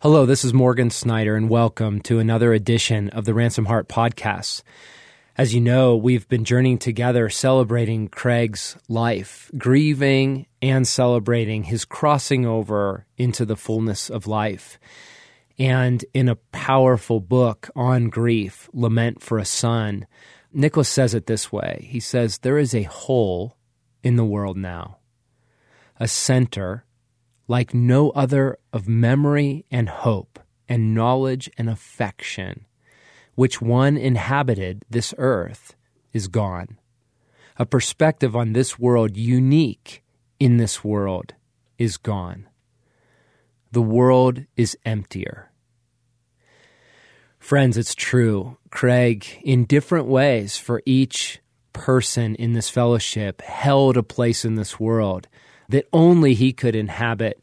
Hello, this is Morgan Snyder, and welcome to another edition of the Ransomed Heart Podcast. As you know, we've been journeying together celebrating Craig's life, grieving and celebrating his crossing over into the fullness of life. And in a powerful book on grief, Lament for a Son, Nicholas says it this way He says, There is a hole in the world now, a center like no other of memory and hope and knowledge and affection, which one inhabited this earth, is gone. A perspective on this world unique in this world is gone. The world is emptier. Friends, it's true. Craig, in different ways for each person in this fellowship, held a place in this world that only he could inhabit.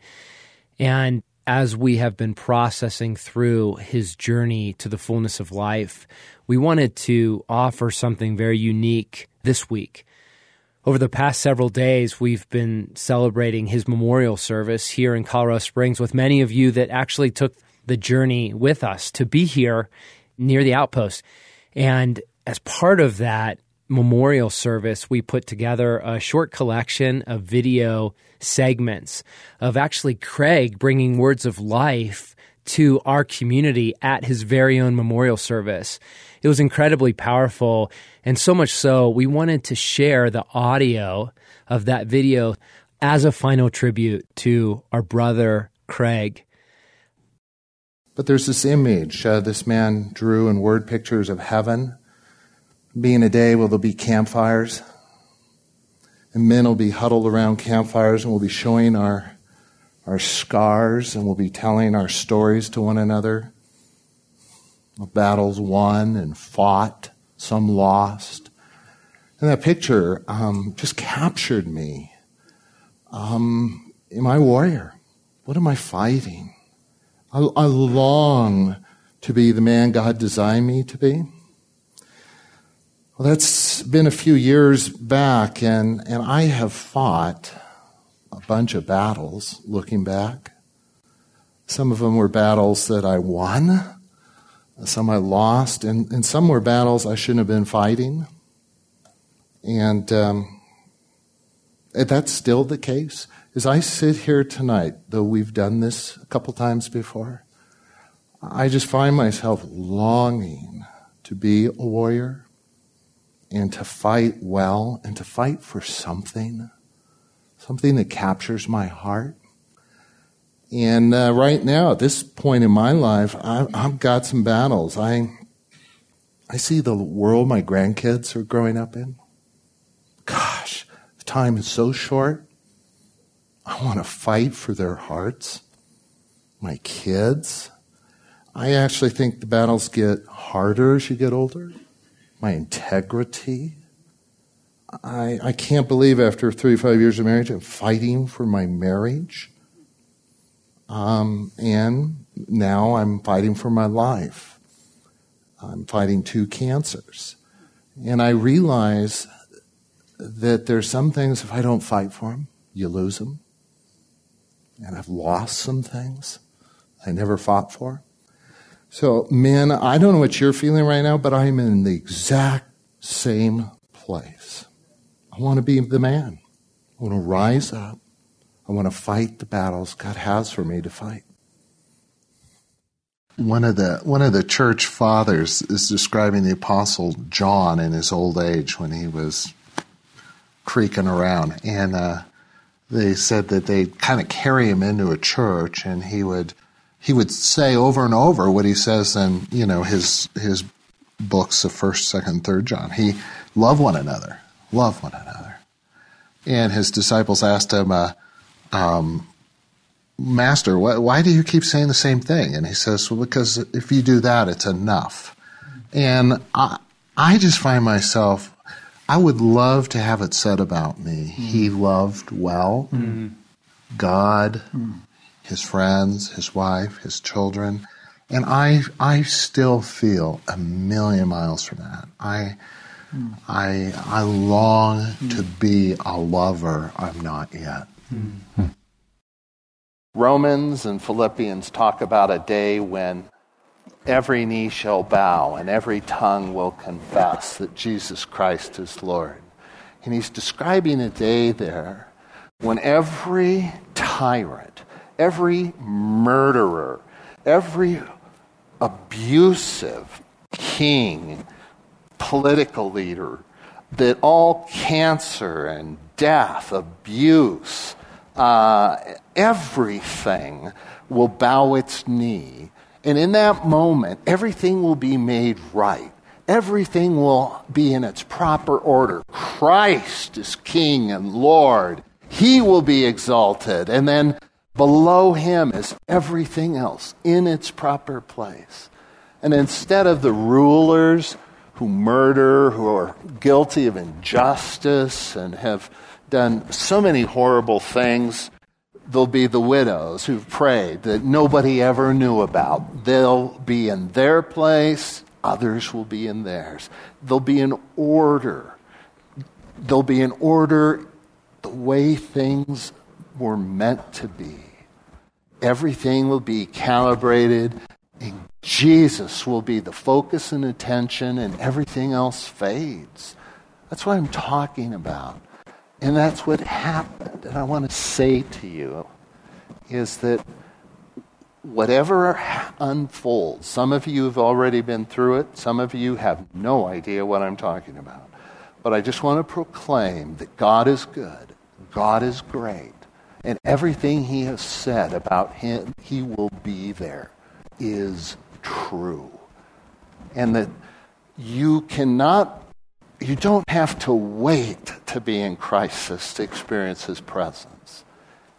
And as we have been processing through his journey to the fullness of life, we wanted to offer something very unique this week. Over the past several days, we've been celebrating his memorial service here in Colorado Springs with many of you that actually took the journey with us to be here near the outpost. And as part of that, memorial service, we put together a short collection of video segments of actually Craig bringing words of life to our community at his very own memorial service. It was incredibly powerful, and so much so, we wanted to share the audio of that video as a final tribute to our brother Craig. But there's this image uh, this man drew in word pictures of heaven being a day where there'll be campfires. And men will be huddled around campfires and we'll be showing our, our scars and we'll be telling our stories to one another. Of battles won and fought, some lost. And that picture um, just captured me. Um, am I a warrior? What am I fighting? I, I long to be the man God designed me to be. Well, that's been a few years back, and, and I have fought a bunch of battles looking back. Some of them were battles that I won, some I lost, and, and some were battles I shouldn't have been fighting. And um, that's still the case. As I sit here tonight, though we've done this a couple times before, I just find myself longing to be a warrior and to fight well and to fight for something, something that captures my heart. And uh, right now, at this point in my life, I, I've got some battles. I, I see the world my grandkids are growing up in. Gosh, the time is so short. I want to fight for their hearts. My kids. I actually think the battles get harder as you get older my integrity. I, I can't believe after 35 years of marriage, I'm fighting for my marriage. Um, and now I'm fighting for my life. I'm fighting two cancers. And I realize that there's some things, if I don't fight for them, you lose them. And I've lost some things I never fought for. So, men, I don't know what you're feeling right now, but I'm in the exact same place. I want to be the man. I want to rise up. I want to fight the battles God has for me to fight. One of the one of the church fathers is describing the apostle John in his old age when he was creaking around, and uh, they said that they'd kind of carry him into a church, and he would he would say over and over what he says in you know his his books of first, second, third John. He love one another, love one another. And his disciples asked him, uh, um, "Master, why, why do you keep saying the same thing?" And he says, "Well, because if you do that, it's enough." And I, I just find myself, I would love to have it said about me. Mm. He loved well. Mm. God. Mm his friends, his wife, his children. And I, I still feel a million miles from that. I, mm. I, I long mm. to be a lover I'm not yet. Mm. Romans and Philippians talk about a day when every knee shall bow and every tongue will confess that Jesus Christ is Lord. And he's describing a day there when every tyrant, every murderer, every abusive king, political leader, that all cancer and death, abuse, uh, everything will bow its knee. And in that moment, everything will be made right. Everything will be in its proper order. Christ is King and Lord. He will be exalted. And then below him is everything else in its proper place. And instead of the rulers who murder, who are guilty of injustice and have done so many horrible things, there'll be the widows who've prayed that nobody ever knew about. They'll be in their place, others will be in theirs. There'll be an order. There'll be an order the way things were meant to be. Everything will be calibrated, and Jesus will be the focus and attention, and everything else fades. That's what I'm talking about. And that's what happened. And I want to say to you is that whatever unfolds, some of you have already been through it, some of you have no idea what I'm talking about. But I just want to proclaim that God is good, God is great, and everything He has said about Him, He will be there, is true. And that you cannot you don't have to wait to be in crisis to experience His presence.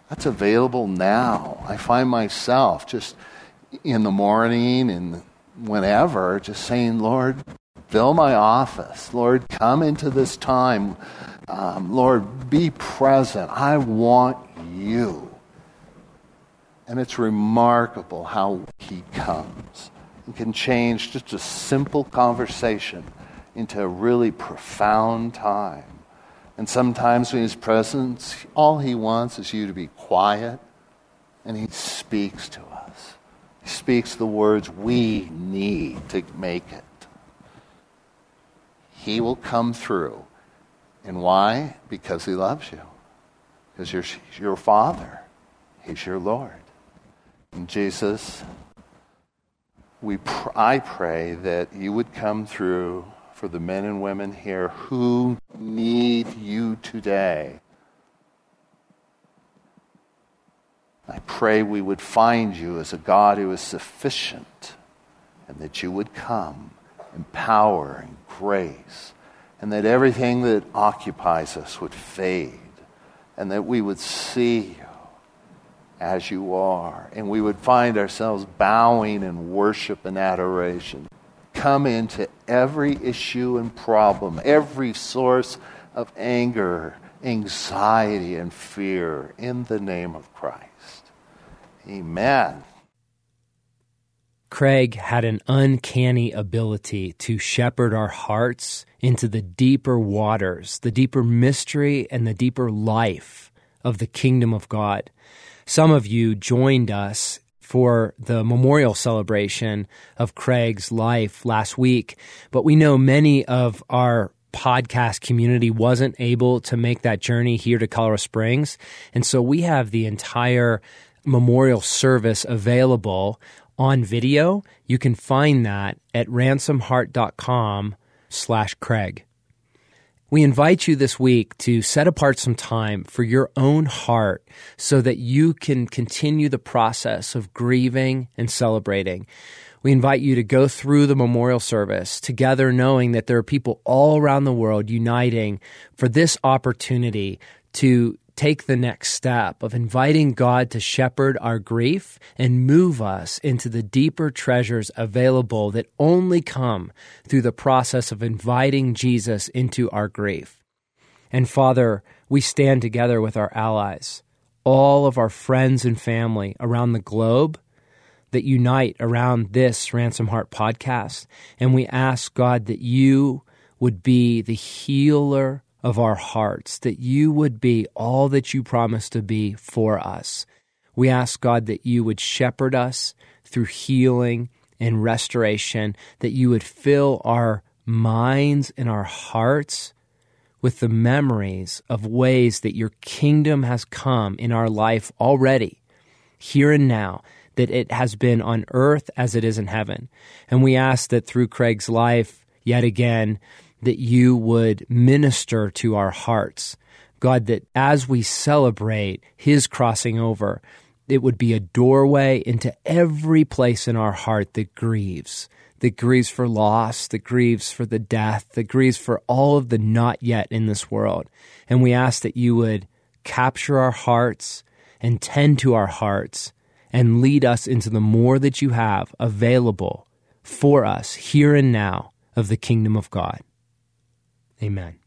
That's available now. I find myself just in the morning and whenever just saying, Lord, fill my office. Lord, come into this time. Um, Lord, be present. I want you. And it's remarkable how He comes. and can change just a simple conversation into a really profound time. And sometimes in his presence, all he wants is you to be quiet, and he speaks to us. He speaks the words we need to make it. He will come through. And why? Because he loves you. Because you're your Father. He's your Lord. And Jesus, we pr- I pray that you would come through for the men and women here who need you today. I pray we would find you as a God who is sufficient and that you would come in power and grace and that everything that occupies us would fade and that we would see you as you are and we would find ourselves bowing in worship and adoration come into every issue and problem, every source of anger, anxiety, and fear in the name of Christ. Amen. Craig had an uncanny ability to shepherd our hearts into the deeper waters, the deeper mystery, and the deeper life of the kingdom of God. Some of you joined us for the memorial celebration of Craig's life last week, but we know many of our podcast community wasn't able to make that journey here to Colorado Springs. And so we have the entire memorial service available on video. You can find that at ransomedheart.com slash Craig. We invite you this week to set apart some time for your own heart so that you can continue the process of grieving and celebrating. We invite you to go through the memorial service together, knowing that there are people all around the world uniting for this opportunity to take the next step of inviting God to shepherd our grief and move us into the deeper treasures available that only come through the process of inviting Jesus into our grief. And Father, we stand together with our allies, all of our friends and family around the globe that unite around this Ransomed Heart podcast. And we ask, God, that you would be the healer of our hearts, that you would be all that you promised to be for us. We ask, God, that you would shepherd us through healing and restoration, that you would fill our minds and our hearts with the memories of ways that your kingdom has come in our life already, here and now, that it has been on earth as it is in heaven. And we ask that through Craig's life, yet again, that you would minister to our hearts. God, that as we celebrate his crossing over, it would be a doorway into every place in our heart that grieves, that grieves for loss, that grieves for the death, that grieves for all of the not yet in this world. And we ask that you would capture our hearts and tend to our hearts and lead us into the more that you have available for us here and now of the kingdom of God. Amen.